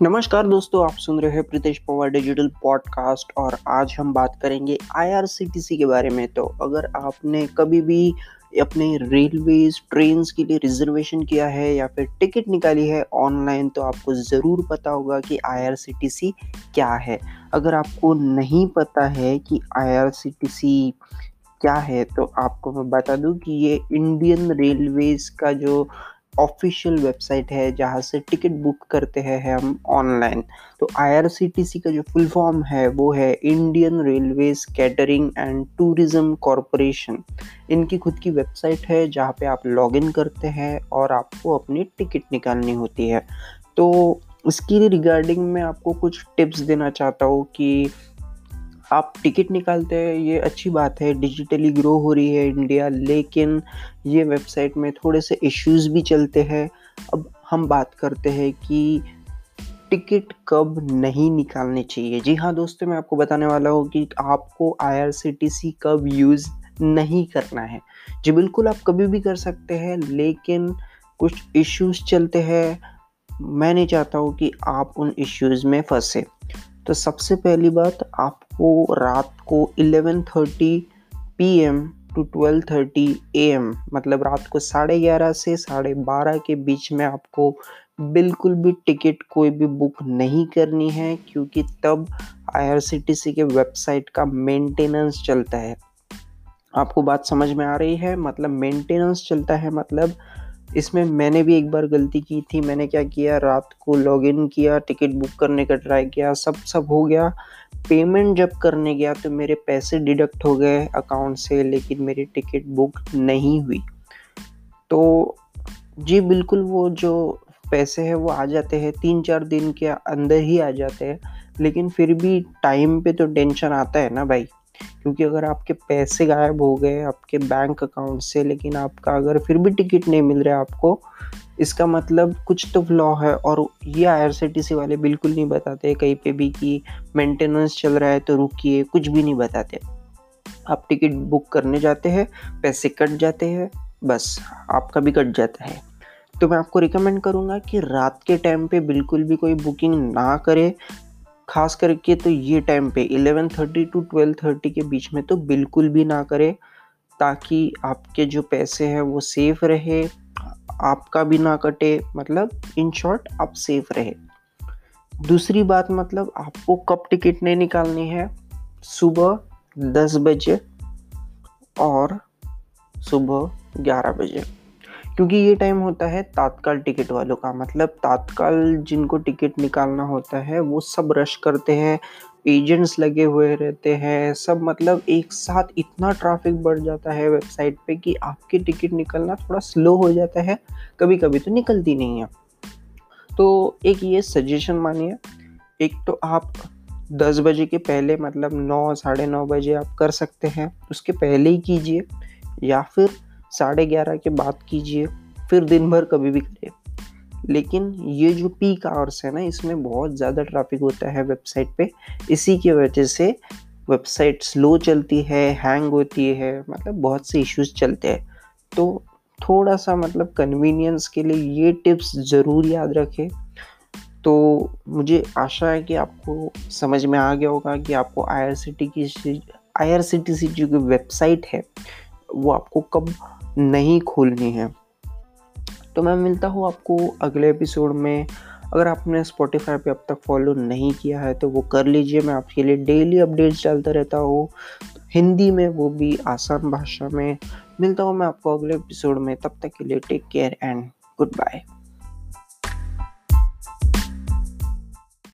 नमस्कार दोस्तों, आप सुन रहे हैं प्रीतेश पवार डिजिटल पॉडकास्ट और आज हम बात करेंगे आईआरसीटीसी के बारे में। तो अगर आपने कभी भी अपने रेलवेज ट्रेन के लिए रिजर्वेशन किया है या फिर टिकट निकाली है ऑनलाइन तो आपको ज़रूर पता होगा कि आईआरसीटीसी क्या है। अगर आपको नहीं पता है कि आईआरसीटीसी क्या है तो आपको मैं बता दूँ कि ये इंडियन रेलवेज का जो ऑफिशियल वेबसाइट है, जहाँ से टिकट बुक करते हैं हम ऑनलाइन तो आईआरसीटीसी का जो फुल फॉर्म है, वो है Indian Railways Catering and Tourism Corporation इनकी खुद की वेबसाइट है, जहाँ पे आप लॉगिन करते हैं और आपको अपनी टिकट निकालनी होती है. तो इसकी रिगार्डिंग मैं आपको कुछ टिप्स देना चाहता हूँ कि आप टिकट निकालते हैं, ये अच्छी बात है डिजिटली ग्रो हो रही है इंडिया लेकिन ये वेबसाइट में थोड़े से इश्यूज़ भी चलते हैं। अब हम बात करते हैं कि टिकट कब नहीं निकालनी चाहिए। जी हाँ दोस्तों, मैं आपको बताने वाला हूँ कि आपको आईआरसीटीसी कब यूज़ नहीं करना है। जी बिल्कुल, आप कभी भी कर सकते हैं, लेकिन कुछ इश्यूज़ चलते हैं। मैं नहीं चाहता हूँ कि आप उन इश्यूज़ में फंसे। तो सबसे पहली बात, आपको रात को 11:30 पीएम टू 12:30 एम मतलब रात को साढ़े ग्यारह से साढ़े बारह के बीच में आपको बिल्कुल भी टिकट कोई भी बुक नहीं करनी है, क्योंकि तब आईआरसीटीसी के वेबसाइट का मेंटेनेंस चलता है। आपको बात समझ में आ रही है? मतलब मेंटेनेंस चलता है मतलब इसमें मैंने भी एक बार गलती की थी। मैंने क्या किया? रात को लॉगिन किया टिकट बुक करने का ट्राई किया, सब सब हो गया। पेमेंट जब करने गया तो मेरे पैसे डिडक्ट हो गए अकाउंट से, लेकिन मेरी टिकट बुक नहीं हुई। तो जी, बिल्कुल वो जो पैसे हैं वो आ जाते हैं। तीन चार दिन के अंदर ही आ जाते हैं। लेकिन फिर भी टाइम पे तो टेंशन आता है ना भाई? क्योंकि अगर आपके पैसे गायब हो गए आपके बैंक अकाउंट से, लेकिन आपका अगर फिर भी टिकट नहीं मिल रहा है आपको, इसका मतलब कुछ तो फ्लॉ है। और ये आईआरसीटीसी वाले बिल्कुल नहीं बताते, कहीं पे भी कि मेंटेनेंस चल रहा है तो रुकिए, कुछ भी नहीं बताते। आप टिकट बुक करने जाते हैं, पैसे कट जाते हैं, बस, आपका भी कट जाता है। तो मैं आपको रिकमेंड करूँगा कि रात के टाइम पे बिल्कुल भी कोई बुकिंग ना करे खास करके तो ये टाइम पे 11:30 टू 12:30 के बीच में तो बिल्कुल भी ना करें, ताकि आपके जो पैसे हैं वो सेफ़ रहे, आपका भी ना कटे मतलब इन शॉर्ट आप सेफ़ रहे। दूसरी बात मतलब आपको कब टिकट नहीं निकालनी है? सुबह दस बजे और सुबह ग्यारह बजे। क्योंकि ये टाइम होता है तात्काल टिकट वालों का। मतलब तात्काल जिनको टिकट निकालना होता है, वो सब रश करते हैं एजेंट्स लगे हुए रहते हैं, सब मतलब एक साथ इतना ट्रैफ़िक बढ़ जाता है वेबसाइट पे कि आपकी टिकट निकलना थोड़ा स्लो हो जाता है। कभी कभी तो निकलती नहीं है। तो एक ये सजेशन मानिए, एक तो आप दस बजे के पहले मतलब नौ, साढ़े नौ बजे आप कर सकते हैं, उसके पहले ही कीजिए या फिर साढ़े ग्यारह के बाद कीजिए, फिर दिन भर कभी भी करिए लेकिन ये जो पीक आवर्स है ना, इसमें बहुत ज़्यादा ट्रैफ़िक होता है वेबसाइट पे। इसी की वजह से वेबसाइट स्लो चलती है हैंग होती है मतलब बहुत से इश्यूज़ चलते हैं। तो थोड़ा सा मतलब कन्वीनियंस के लिए ये टिप्स ज़रूर याद रखें। तो मुझे आशा है कि आपको समझ में आ गया होगा कि आपको आई आर सी टी की I R C T C जो वेबसाइट है वो आपको कब नहीं खोलनी है। तो मैं मिलता हूँ आपको अगले एपिसोड में। अगर आपने स्पॉटिफाई पे अब तक फॉलो नहीं किया है तो वो कर लीजिए। मैं आपके लिए डेली अपडेट्स डालता रहता हूँ। हिंदी में वो भी आसान भाषा में। मिलता हूँ मैं आपको अगले एपिसोड में। तब तक के लिए take care and good bye